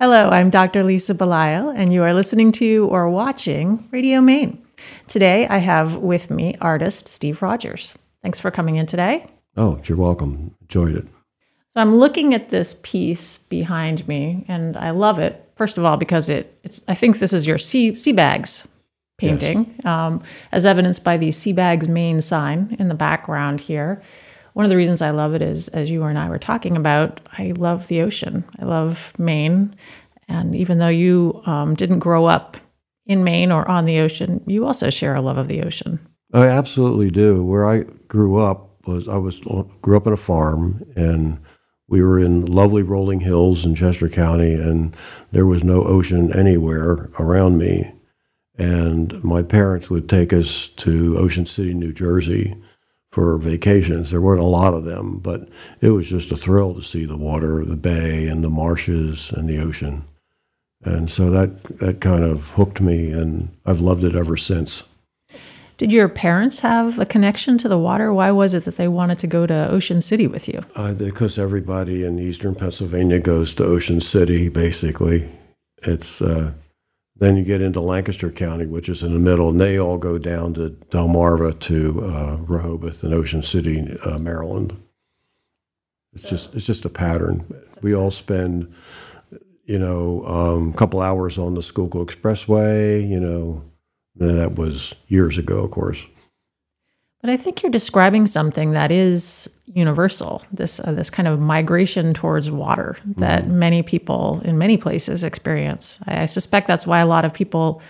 Hello, I'm Dr. Lisa Belisle, and you are listening to or watching Radio Maine. Today, I have with me artist Steve Rogers. Thanks for coming in today. Oh, you're welcome. Enjoyed it. So I'm looking at this piece behind me, and I love it. First of all, because it, it's I think this is your sea, sea bags painting, yes. um, as evidenced by the Sea Bags Maine sign in the background here. One of the reasons I love it is, as you and I were talking about, I love the ocean. I love Maine. And even though you um, didn't grow up in Maine or on the ocean, you also share a love of the ocean. I absolutely do. Where I grew up was I was grew up on a farm and we were in lovely rolling hills in Chester County, and there was no ocean anywhere around me. And my parents would take us to Ocean City, New Jersey for vacations. There weren't a lot of them, but it was just a thrill to see the water, the bay, and the marshes and the ocean. And so that, that kind of hooked me, and I've loved it ever since. Did your parents have a connection to the water? Why was it that they wanted to go to Ocean City with you? Uh, because everybody in eastern Pennsylvania goes to Ocean City, basically. It's uh, then you get into Lancaster County, which is in the middle, and they all go down to Delmarva to uh, Rehoboth and Ocean City, uh, Maryland. It's just it's just a pattern. We all spend, you know, um, a couple hours on the Schuylkill Expressway, you know, that was years ago, of course. But I think you're describing something that is universal. This uh, this kind of migration towards water that mm-hmm. many people in many places experience. I, I, suspect that's why a lot of people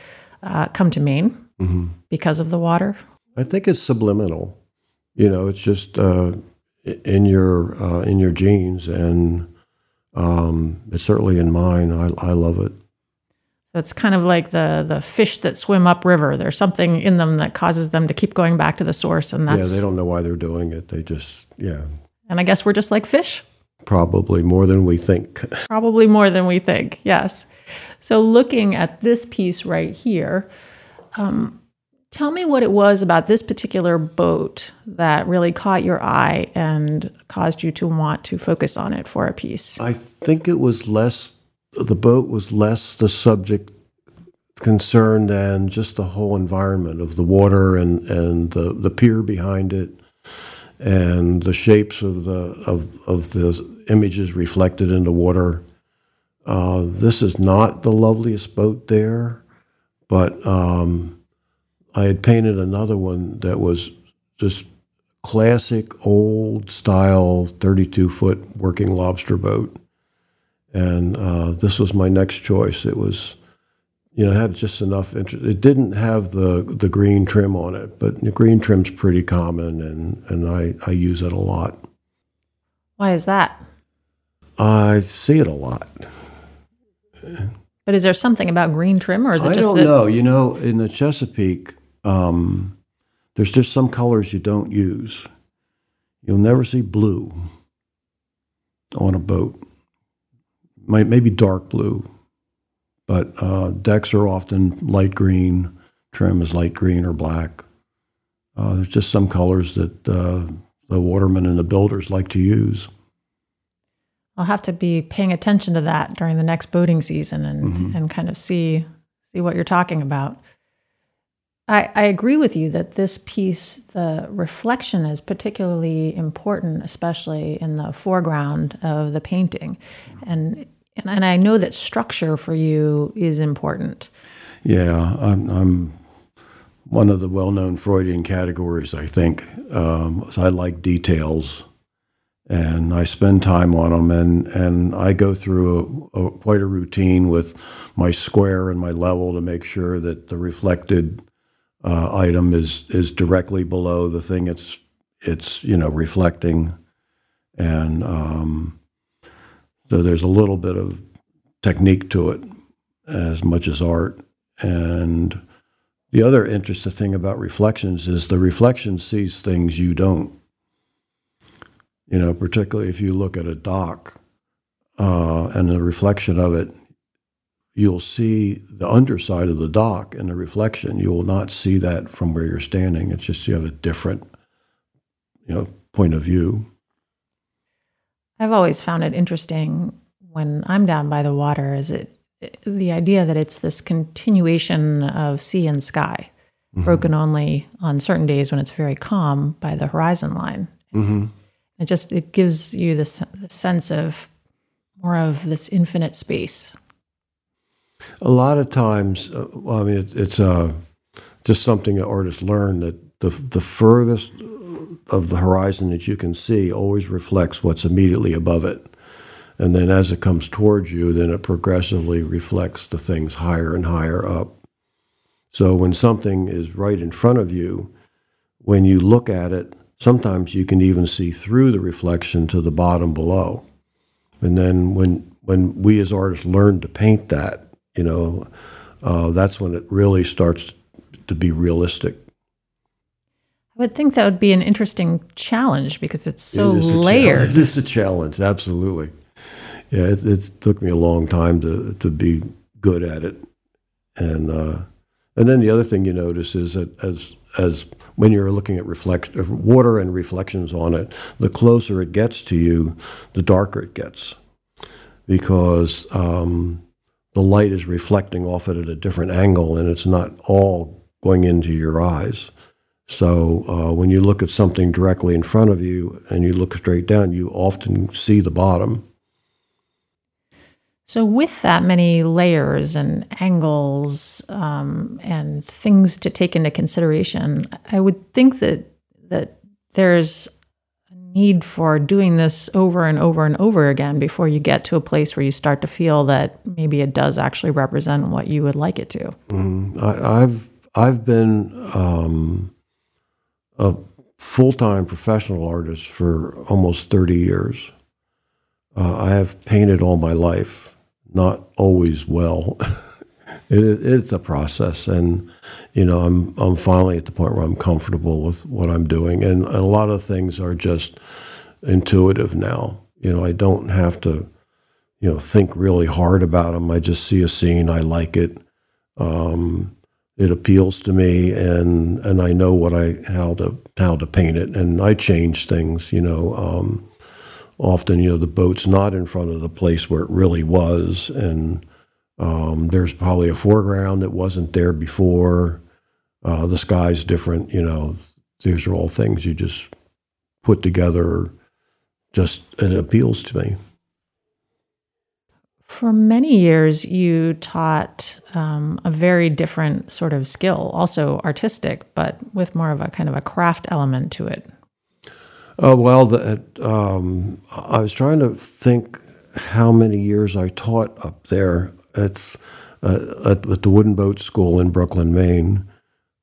uh, come to Maine mm-hmm. because of the water. I think it's subliminal. You know, it's just uh, in your uh, in your genes, and um, it's certainly in mine. I, I love it. So it's kind of like the the fish that swim upriver. There's something in them that causes them to keep going back to the source, and that's yeah. They don't know why they're doing it. They just yeah. And I guess we're just like fish. Probably more than we think. Probably more than we think. Yes. So looking at this piece right here, um, tell me what it was about this particular boat that really caught your eye and caused you to want to focus on it for a piece. I think it was less the boat was less the subject concern than just the whole environment of the water and, and the, the pier behind it and the shapes of the of, of the images reflected in the water. Uh, this is not the loveliest boat there, but um, I had painted another one that was just classic old style 32 foot working lobster boat and uh, this was my next choice. It was, you know, had just enough interest. It didn't have the the green trim on it, but the green trim's pretty common, and and I I use it a lot. Why is that? I see it a lot. But is there something about green trim, or is it I just? I don't know. You know, in the Chesapeake, um, there's just some colors you don't use. You'll never see blue on a boat maybe dark blue, but uh, decks are often light green. Trim is light green or black. Uh, there's just some colors that uh, the watermen and the builders like to use. I'll have to be paying attention to that during the next boating season and, mm-hmm. and kind of see see what you're talking about. I, I agree with you that this piece, the reflection is particularly important, especially in the foreground of the painting. And and, and I know that structure for you is important. Yeah, I'm, I'm one of the well known Freudian categories, I think. Um, I like details and I spend time on them, and, and I go through a, a, quite a routine with my square and my level to make sure that the reflected uh, item is is directly below the thing it's it's you know reflecting, and um, so there's a little bit of technique to it as much as art. And the other interesting thing about reflections is the reflection sees things you don't. You know, particularly if you look at a dock uh, and the reflection of it, you'll see the underside of the dock in the reflection. You will not see that from where you're standing. It's just you have a different, you know, point of view. I've always found it interesting when I'm down by the water is it the idea that it's this continuation of sea and sky, mm-hmm. broken only on certain days when it's very calm by the horizon line. Mm-hmm. It just it gives you this, this sense of more of this infinite space. A lot of times, uh, well, I mean, it, it's uh, just something that artists learn that the the furthest of the horizon that you can see always reflects what's immediately above it. And then as it comes towards you, then it progressively reflects the things higher and higher up. So when something is right in front of you, when you look at it, sometimes you can even see through the reflection to the bottom below. And then when when we as artists learn to paint that, you know, uh, that's when it really starts to be realistic. I would think that would be an interesting challenge because it's so it layered. It is a challenge, absolutely. Yeah, it, it, took me a long time to to be good at it, and uh, and then the other thing you notice is that as as when you're looking at reflect water and reflections on it, the closer it gets to you, the darker it gets, because um, the light is reflecting off it at a different angle, and it's not all going into your eyes. So uh, when you look at something directly in front of you and you look straight down, you often see the bottom so, with that many layers and angles um, and things to take into consideration, I would think that that there's a need for doing this over and over and over again before you get to a place where you start to feel that maybe it does actually represent what you would like it to. Mm, I, have I've been um, a full time professional artist for almost thirty years. Uh, I have painted all my life not always well. it, it's a process, and you know, I'm I'm finally at the point where I'm comfortable with what I'm doing, and, and a lot of things are just intuitive now. You know, I don't have to, you know, think really hard about them. I just see a scene, I like it, um, it appeals to me, and and I know what I how to how to paint it, and I change things. You know. Um, often, you know, the boat's not in front of the place where it really was, and um, there's probably a foreground that wasn't there before. Uh, the sky's different, you know. These are all things you just put together. Just it appeals to me. For many years, you taught um, a very different sort of skill, also artistic, but with more of a kind of a craft element to it. Uh, well, the, um, I was trying to think how many years I taught up there. It's uh, at, at, the Wooden Boat School in Brooklin, Maine.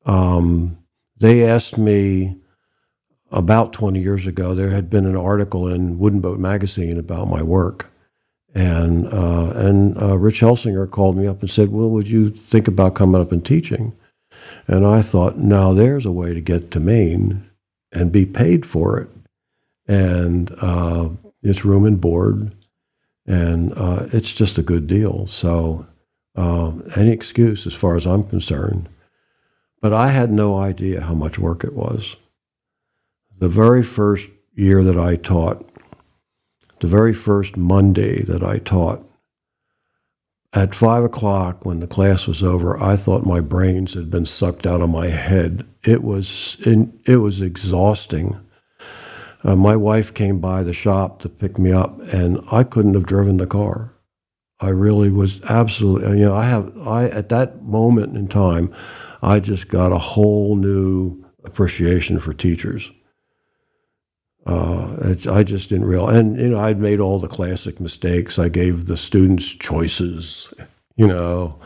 Um, they asked me about 20 years ago. There had been an article in Wooden Boat magazine about my work, and uh, and uh, Rich Hilsinger called me up and said, "Well, would you think about coming up and teaching?" And I thought, now there's a way to get to Maine and be paid for it and uh, it's room and board, and uh, it's just a good deal. So, uh, any excuse as far as I'm concerned. But I had no idea how much work it was. The very first year that I taught, the very first Monday that I taught, at five o'clock when the class was over, I thought my brains had been sucked out of my head. It was it was exhausting. Uh, my wife came by the shop to pick me up, and I couldn't have driven the car. I really was absolutely, you know, I have, I at that moment in time, I just got a whole new appreciation for teachers. I just didn't realize, and you know, I'd made all the classic mistakes. I gave the students choices, you know,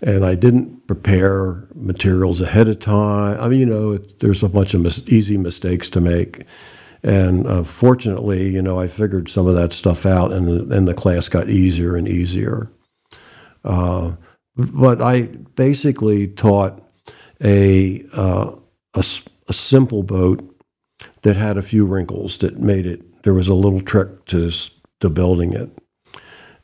and I didn't prepare materials ahead of time. I mean, you know, it, there's a bunch of mis- easy mistakes to make and uh, fortunately, you know, I figured some of that stuff out, and and the class got easier and easier. Uh, but I basically taught a, uh, a a simple boat that had a few wrinkles that made it. There was a little trick to to building it,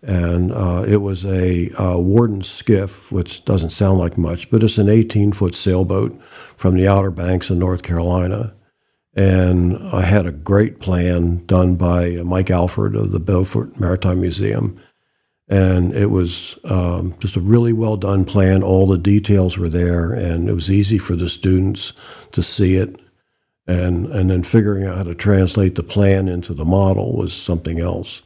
and uh, it was a uh, Worden skiff, which doesn't sound like much, but it's an 18 foot sailboat from the Outer Banks in North Carolina and I had a great plan done by Mike Alford of the Beaufort Maritime Museum. and it was um, just a really well done plan. All the details were there, and it was easy for the students to see it. And, and then figuring out how to translate the plan into the model was something else.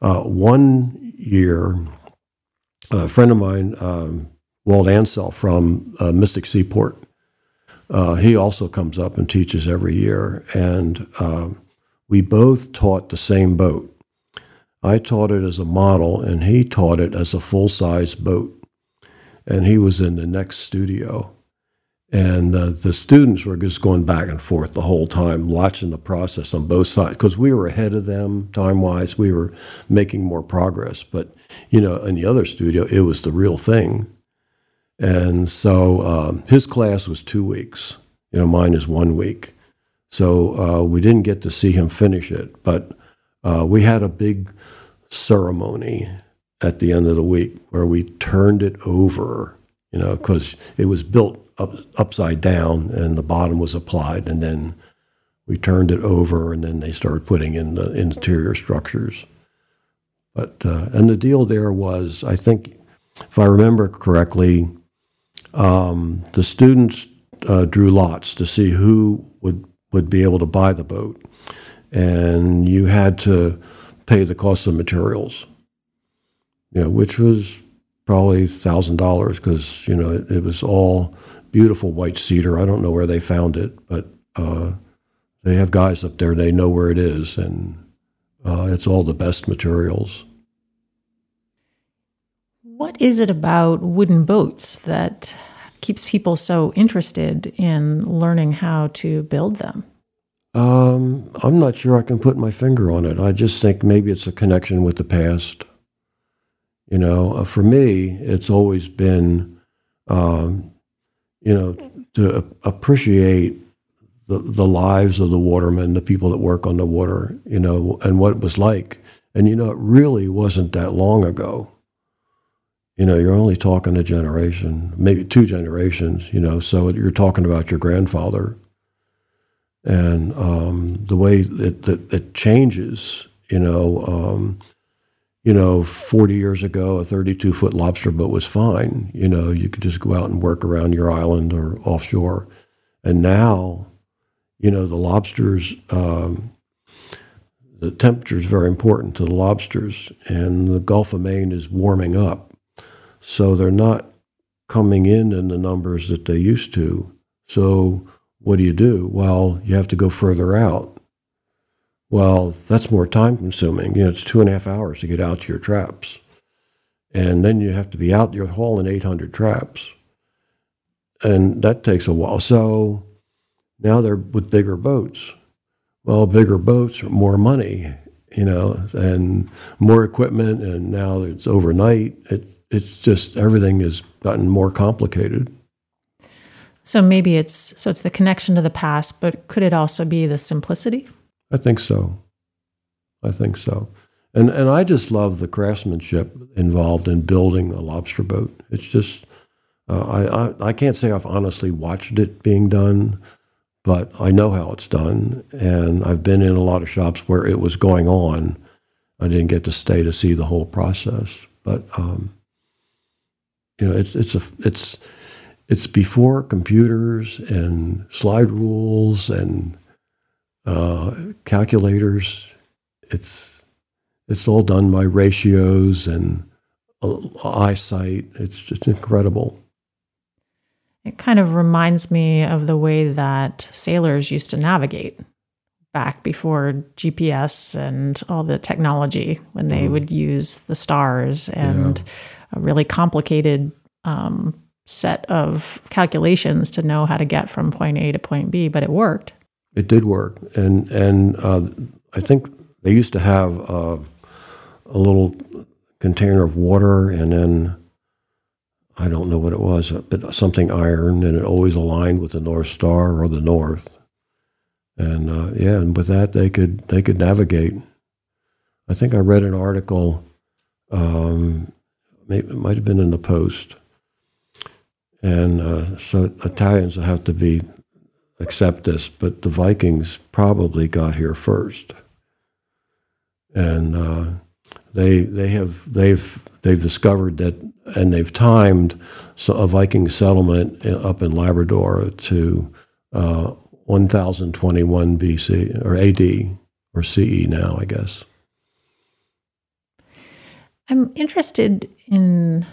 Uh, one year, a friend of mine, um, Walt Ansel from uh, Mystic Seaport, uh, he also comes up and teaches every year. And um, we both taught the same boat. I taught it as a model, and he taught it as a full size boat. And he was in the next studio. And uh, the students were just going back and forth the whole time, watching the process on both sides, because we were ahead of them time wise. We were making more progress. But, you know, in the other studio, it was the real thing. And so um, his class was two weeks. You know, mine is one week. So uh, we didn't get to see him finish it. But uh, we had a big ceremony at the end of the week where we turned it over, you know, because it was built up, upside down and the bottom was applied, and then we turned it over, and then they started putting in the interior structures. But uh, and the deal there was, I think, if I remember correctly, um, the students uh, drew lots to see who would would be able to buy the boat, and you had to pay the cost of materials, you know, which was probably thousand dollars because you know it, it, was all beautiful white cedar. I don't know where they found it, but uh, they have guys up there. They know where it is, and uh, it's all the best materials. What is it about wooden boats that keeps people so interested in learning how to build them? Um, I'm not sure I can put my finger on it. I just think maybe it's a connection with the past. You know, uh, for me, it's always been, um, you know, to appreciate the, the lives of the watermen, the people that work on the water, you know, and what it was like. And, you know, it really wasn't that long ago. You know, you're only talking a generation, maybe two generations, you know, so you're talking about your grandfather and um, the way it, it, it, changes. You know, um, you know, 40 years ago, a 32 foot lobster boat was fine. You know, you could just go out and work around your island or offshore. And now, you know, the lobsters, um, the temperature is very important to the lobsters, and the Gulf of Maine is warming up. So they're not coming in in the numbers that they used to. So what do you do? Well, you have to go further out. Well, that's more time consuming. You know, it's two and a half hours to get out to your traps. And then you have to be out, you're hauling 800 traps. And that takes a while. So now they're with bigger boats. Well, bigger boats are more money, you know, and more equipment. And now it's overnight. It, it's just everything has gotten more complicated. So maybe it's so it's the connection to the past, but could it also be the simplicity? I think so. I think so. And and I just love the craftsmanship involved in building a lobster boat. It's just uh, I, I I can't say I've honestly watched it being done, but I know how it's done, and I've been in a lot of shops where it was going on. I didn't get to stay to see the whole process, but um, you know, it's it's a it's it's before computers and slide rules and uh, calculators. It's it's all done by ratios and uh, eyesight. It's just incredible. It kind of reminds me of the way that sailors used to navigate back before GPS and all the technology when they mm. would use the stars and yeah. a really complicated um, set of calculations to know how to get from point A to point B, but it worked. It did work, and and uh, I think they used to have uh, a little container of water, and then I don't know what it was, but something iron, and it always aligned with the North Star or the North. And uh, yeah, and with that they could they could navigate. I think I read an article. Um, maybe it might have been in the Post and uh, so Italians have to be accept this, but the Vikings probably got here first, and uh, they they have they've they've discovered that and they've timed a Viking settlement up in Labrador to uh, 1021 BC or AD or CE now, I guess. I'm interested in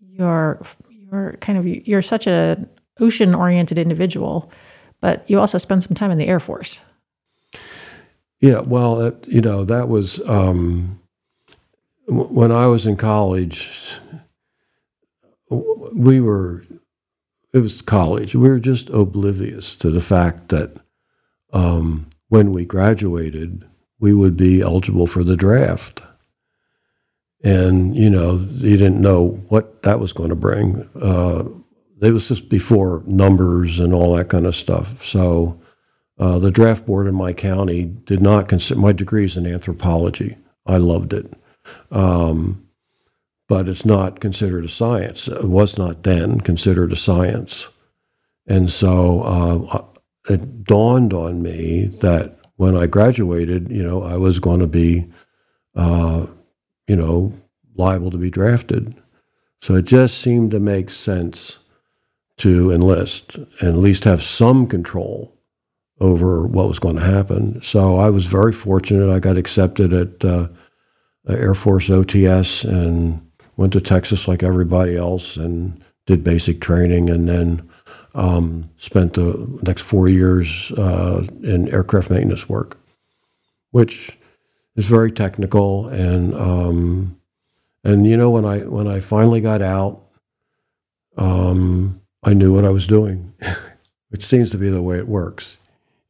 your your kind of you're such a ocean oriented individual, but you also spend some time in the Air Force. Yeah, well, it, you know that was um, when I was in college. We were it was college. We were just oblivious to the fact that um, when we graduated, we would be eligible for the draft. And, you know, you didn't know what that was going to bring. Uh, it was just before numbers and all that kind of stuff. So uh, the draft board in my county did not consider my degree is in anthropology. I loved it. Um, but it's not considered a science. It was not then considered a science. And so uh, it dawned on me that when I graduated, you know, I was going to be, uh, you know, liable to be drafted. So it just seemed to make sense to enlist and at least have some control over what was going to happen. So I was very fortunate. I got accepted at uh, Air Force OTS and went to Texas like everybody else and did basic training and then um, spent the next four years uh, in aircraft maintenance work, which is very technical and um, and you know when I when I finally got out, um, I knew what I was doing, which seems to be the way it works.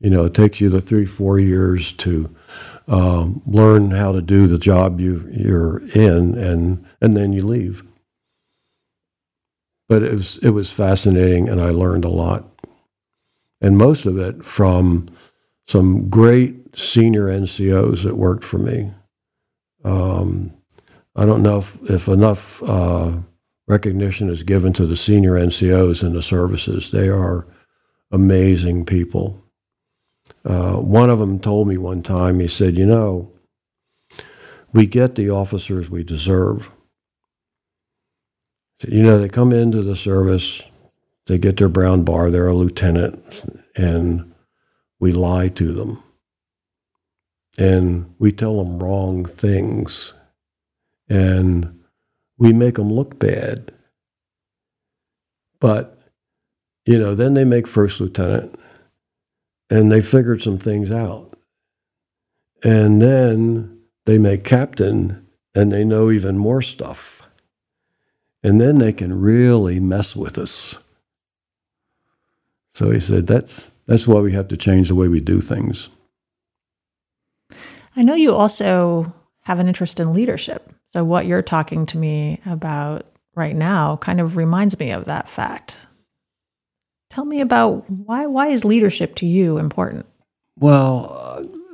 You know, it takes you the three four years to um, learn how to do the job you you're in, and and then you leave. But it was it was fascinating, and I learned a lot, and most of it from some great senior NCOs that worked for me. Um, I don't know if, if enough uh, recognition is given to the senior NCOs in the services. They are amazing people. Uh, one of them told me one time, he said, You know, we get the officers we deserve. Said, You know, they come into the service, they get their brown bar, they're a lieutenant, and we lie to them. And we tell them wrong things. And we make them look bad. But, you know, then they make first lieutenant and they figured some things out. And then they make captain and they know even more stuff. And then they can really mess with us. So he said, that's, that's why we have to change the way we do things. I know you also have an interest in leadership. So, what you're talking to me about right now kind of reminds me of that fact. Tell me about why why is leadership to you important? Well,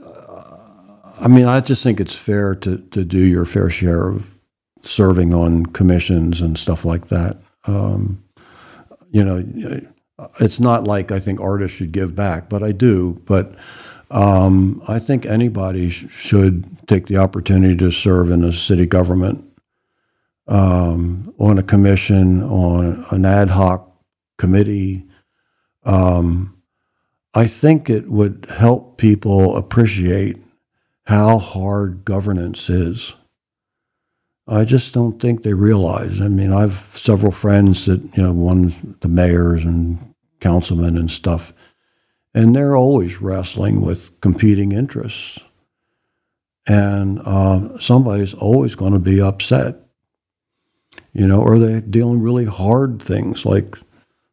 uh, I mean, I just think it's fair to to do your fair share of serving on commissions and stuff like that. Um, you know, it's not like I think artists should give back, but I do. But um, I think anybody sh- should take the opportunity to serve in a city government, um, on a commission, on an ad hoc committee, um, I think it would help people appreciate how hard governance is. I just don't think they realize. I mean, I've several friends that you know, one the mayors and councilmen and stuff, and they're always wrestling with competing interests, and uh, somebody's always going to be upset. You know, or they're dealing really hard things like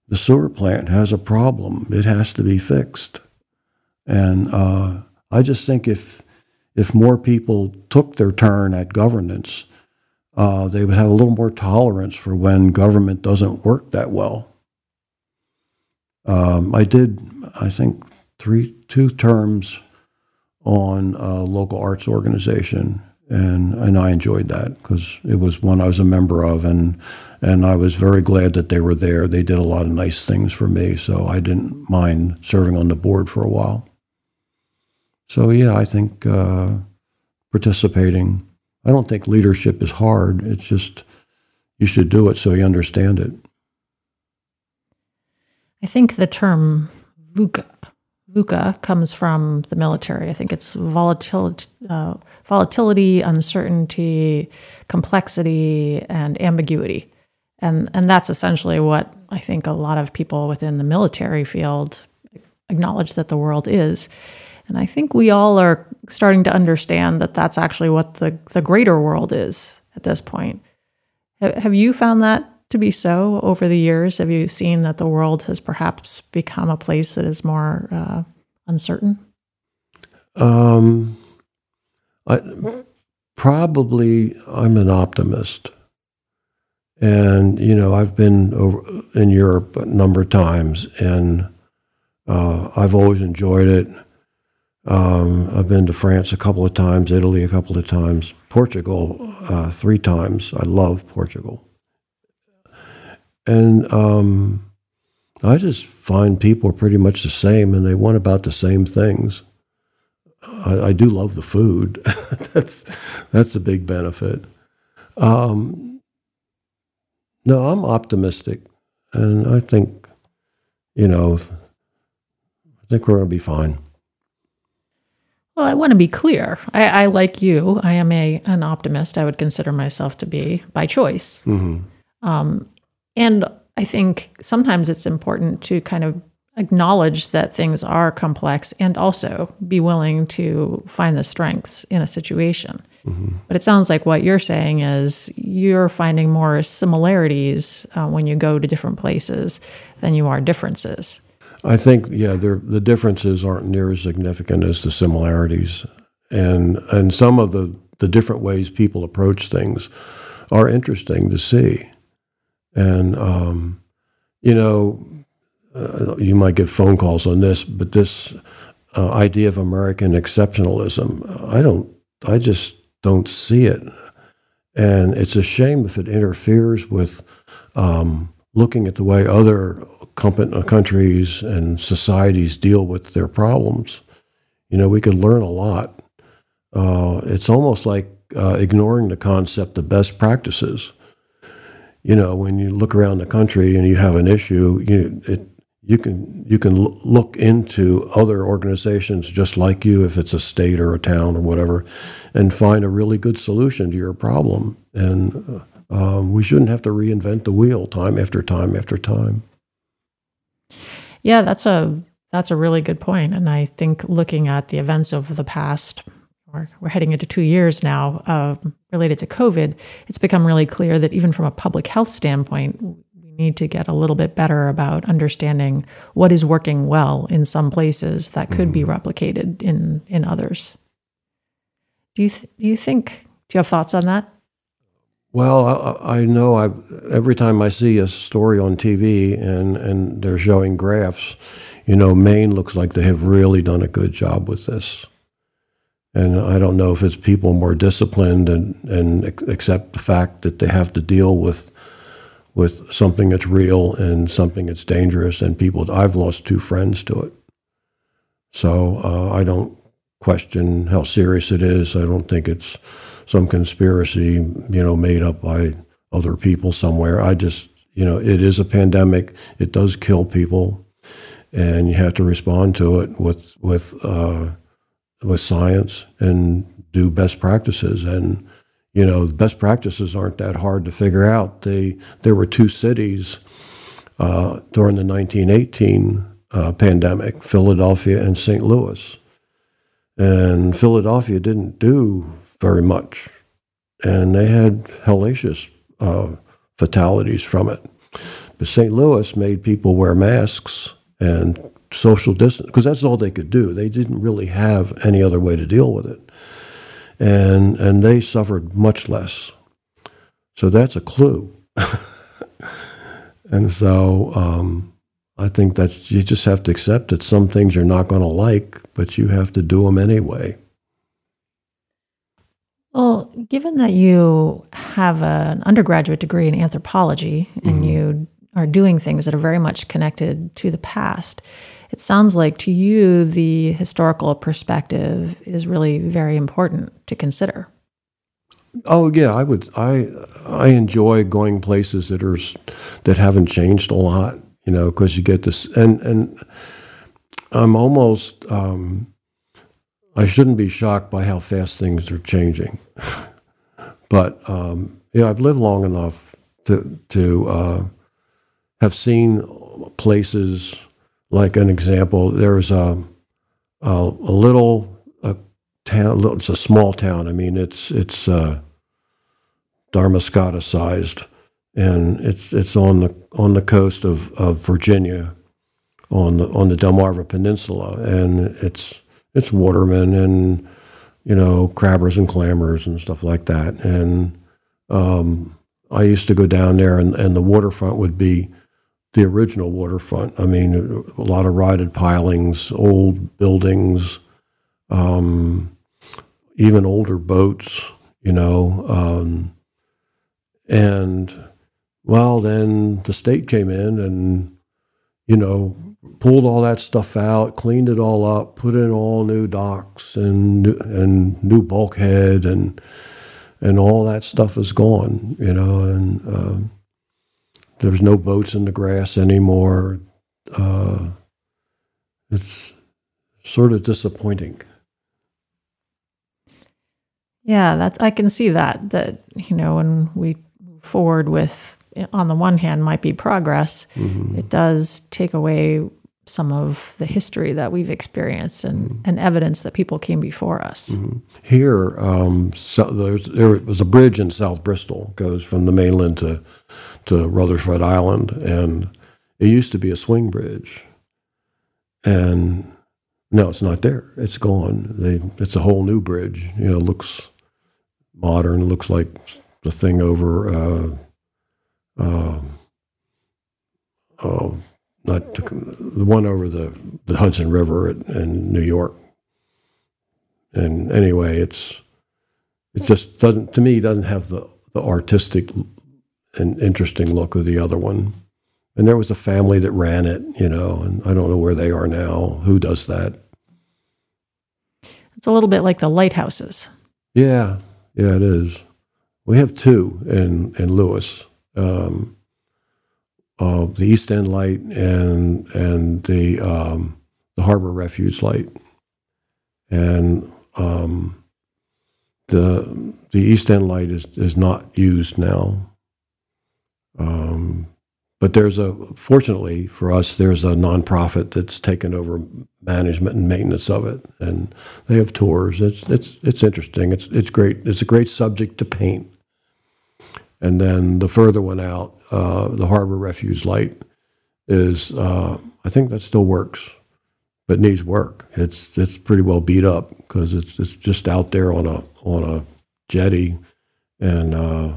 the sewer plant has a problem. It has to be fixed. And uh, I just think if if more people took their turn at governance, uh, they would have a little more tolerance for when government doesn't work that well. Um, I did, I think, three two terms on a local arts organization, and and I enjoyed that because it was one I was a member of, and and I was very glad that they were there. They did a lot of nice things for me, so I didn't mind serving on the board for a while. So yeah, I think uh, participating. I don't think leadership is hard. It's just you should do it so you understand it. I think the term VUCA, VUCA comes from the military. I think it's volatility, uh, volatility, uncertainty, complexity, and ambiguity. And, and that's essentially what I think a lot of people within the military field acknowledge that the world is. And I think we all are starting to understand that that's actually what the, the greater world is at this point. Have you found that to be so over the years? Have you seen that the world has perhaps become a place that is more uh, uncertain? Um, I, probably I'm an optimist. And, you know, I've been over in Europe a number of times and uh, I've always enjoyed it. Um, I've been to France a couple of times, Italy a couple of times, Portugal uh, three times. I love Portugal. And um, I just find people are pretty much the same and they want about the same things. I, I do love the food. that's that's a big benefit. Um, no, I'm optimistic, and I think, you know, I think we're going to be fine. Well, I want to be clear. I, I, like you. I am a an optimist. I would consider myself to be by choice. Mm-hmm. Um, and I think sometimes it's important to kind of acknowledge that things are complex and also be willing to find the strengths in a situation. Mm-hmm. But it sounds like what you're saying is you're finding more similarities uh, when you go to different places than you are differences. I think, yeah, the differences aren't near as significant as the similarities, and and some of the the different ways people approach things are interesting to see, and um, you know, uh, you might get phone calls on this, but this uh, idea of American exceptionalism, I don't, I just don't see it, and it's a shame if it interferes with. Um, looking at the way other uh, countries and societies deal with their problems, you know, we could learn a lot. Uh, it's almost like uh, ignoring the concept of best practices. You know, when you look around the country and you have an issue, you it, you can you can look into other organizations just like you, if it's a state or a town or whatever, and find a really good solution to your problem. And uh, um, we shouldn't have to reinvent the wheel time after time after time. Yeah, that's a that's a really good point. And I think looking at the events of the past, we're, heading into two years now uh, related to COVID, it's become really clear that even from a public health standpoint, we need to get a little bit better about understanding what is working well in some places that could mm-hmm. be replicated in in others. Do you th- do you think? Do you have thoughts on that? Well, I, I know I every time I see a story on TV and, and they're showing graphs, you know, Maine looks like they have really done a good job with this. And I don't know if it's people more disciplined and, and accept the fact that they have to deal with with something that's real and something that's dangerous. And people, I've lost two friends to it. So uh, I don't question how serious it is. I don't think it's some conspiracy, you know, made up by other people somewhere. I just, you know, it is a pandemic. It does kill people, and you have to respond to it with with uh, with science and do best practices. And you know, the best practices aren't that hard to figure out. They there were two cities uh, during the 1918 uh, pandemic, Philadelphia and St. Louis. And Philadelphia didn't do very much. And they had hellacious uh, fatalities from it. But St. Louis made people wear masks and social distance because that's all they could do. They didn't really have any other way to deal with it. And, and they suffered much less. So that's a clue. and so um, I think that you just have to accept that some things you're not going to like, but you have to do them anyway. Well, given that you have an undergraduate degree in anthropology and mm-hmm. you are doing things that are very much connected to the past, it sounds like to you the historical perspective is really very important to consider. Oh yeah, I would. I I enjoy going places that are that haven't changed a lot. You know, because you get this, and and I'm almost. Um, I shouldn't be shocked by how fast things are changing, but um, yeah, I've lived long enough to to uh, have seen places like an example. There's a a, a little a town. It's a small town. I mean, it's it's uh, sized, and it's it's on the on the coast of, of Virginia, on the on the Delmarva Peninsula, and it's it's watermen and you know crabbers and clammers and stuff like that. And um, I used to go down there, and, and the waterfront would be the original waterfront. I mean, a lot of rotted pilings, old buildings, um, even older boats, you know. Um, and well, then the state came in and, you know, pulled all that stuff out, cleaned it all up, put in all new docks and and new bulkhead and and all that stuff is gone, you know, and um, there's no boats in the grass anymore. Uh, it's sort of disappointing. Yeah, that's I can see that that you know when we move forward with on the one hand might be progress, it does take away some of the history that we've experienced and, and evidence that people came before us. Here, um, so there's, there was a bridge in South Bristol, goes from the mainland to, to Rutherford Island, and it used to be a swing bridge. And no, it's not there. It's gone. They, it's a whole new bridge. You know, looks modern. Looks like the thing over. Uh, uh, oh, not the, the one over the, the Hudson River at, in New York. And anyway, it's it just doesn't to me doesn't have the the artistic and interesting look of the other one. And there was a family that ran it, you know, and I don't know where they are now. Who does that? It's a little bit like the lighthouses. Yeah, yeah, it is. We have two in in Lewes, um, uh, the East End Light and and the um, the Harbor Refuge Light, and um, the the East End Light is is not used now. Um, but there's a fortunately for us, there's a nonprofit that's taken over management and maintenance of it, and they have tours. It's it's it's interesting. It's it's great. It's a great subject to paint. And then the further one out, uh, the Harbor Refuge Light is uh, I think that still works, but needs work. It's it's pretty well beat up because it's it's just out there on a on a jetty, and uh,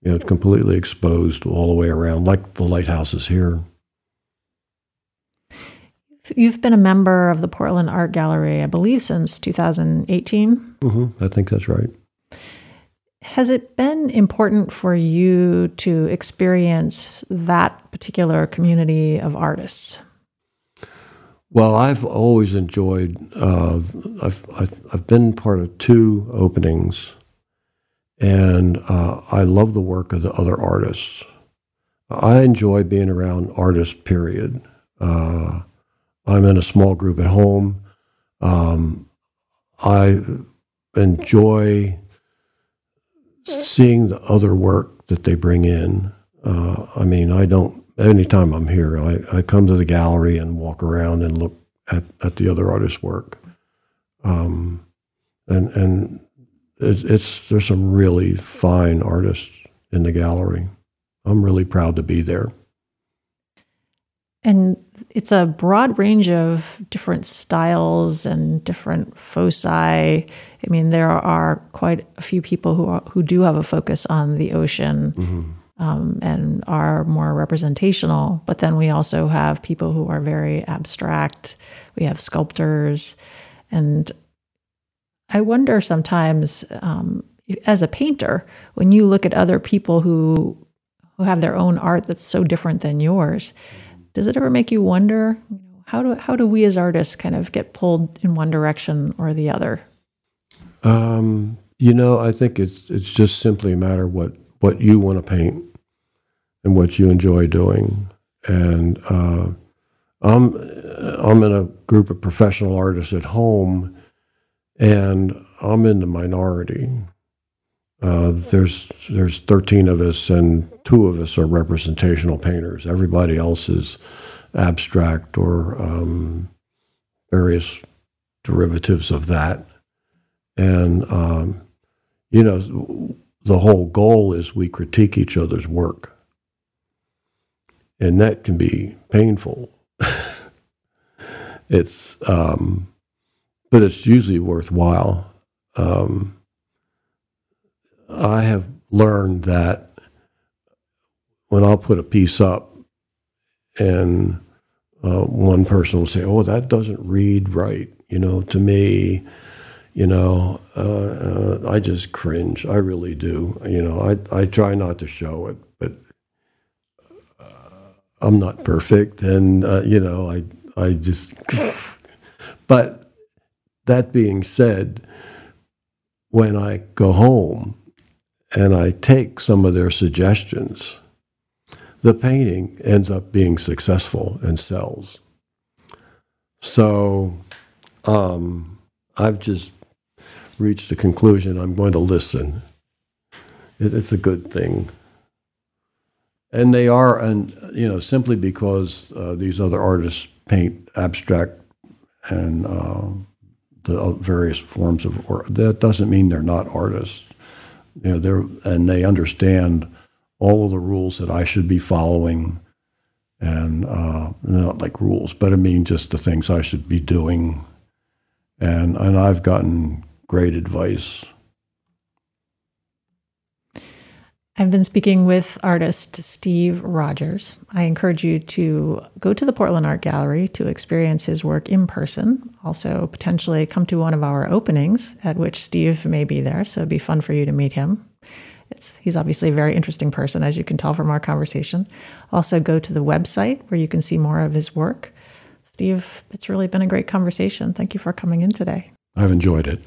you know it's completely exposed all the way around, like the lighthouses here. You've been a member of the Portland Art Gallery, I believe, since 2018. hmm I think that's right. Has it been important for you to experience that particular community of artists? Well, I've always enjoyed. Uh, I've, I've I've been part of two openings, and uh, I love the work of the other artists. I enjoy being around artists. Period. Uh, I'm in a small group at home. Um, I enjoy seeing the other work that they bring in. Uh, I mean, I don't. Anytime I'm here, I, I come to the gallery and walk around and look at, at the other artists' work. Um, and and it's, it's there's some really fine artists in the gallery. I'm really proud to be there. And it's a broad range of different styles and different foci. I mean, there are quite a few people who are, who do have a focus on the ocean um, and are more representational. But then we also have people who are very abstract. We have sculptors, and I wonder sometimes, um, as a painter, when you look at other people who who have their own art that's so different than yours, does it ever make you wonder how do how do we as artists kind of get pulled in one direction or the other? Um, You know, I think it's it's just simply a matter what what you want to paint and what you enjoy doing. And uh, I'm I'm in a group of professional artists at home, and I'm in the minority. Uh, there's there's 13 of us, and two of us are representational painters. Everybody else is abstract or um, various derivatives of that. And um, you know, the whole goal is we critique each other's work, and that can be painful. it's um, but it's usually worthwhile. Um, I have learned that when I'll put a piece up and uh, one person will say, "Oh, that doesn't read right," you know, to me, you know, uh, uh, I just cringe. I really do. You know, I I try not to show it, but uh, I'm not perfect, and uh, you know, I I just. but that being said, when I go home and I take some of their suggestions, the painting ends up being successful and sells. So um, I've just reached the conclusion I'm going to listen. It's a good thing. And they are, and you know, simply because uh, these other artists paint abstract and uh, the various forms of art, that doesn't mean they're not artists you know, they're and they understand all of the rules that I should be following, and uh, not like rules, but I mean just the things I should be doing, and and I've gotten great advice. I've been speaking with artist Steve Rogers. I encourage you to go to the Portland Art Gallery to experience his work in person. Also, potentially come to one of our openings at which Steve may be there. So it'd be fun for you to meet him. It's, he's obviously a very interesting person, as you can tell from our conversation. Also, go to the website where you can see more of his work. Steve, it's really been a great conversation. Thank you for coming in today. I've enjoyed it.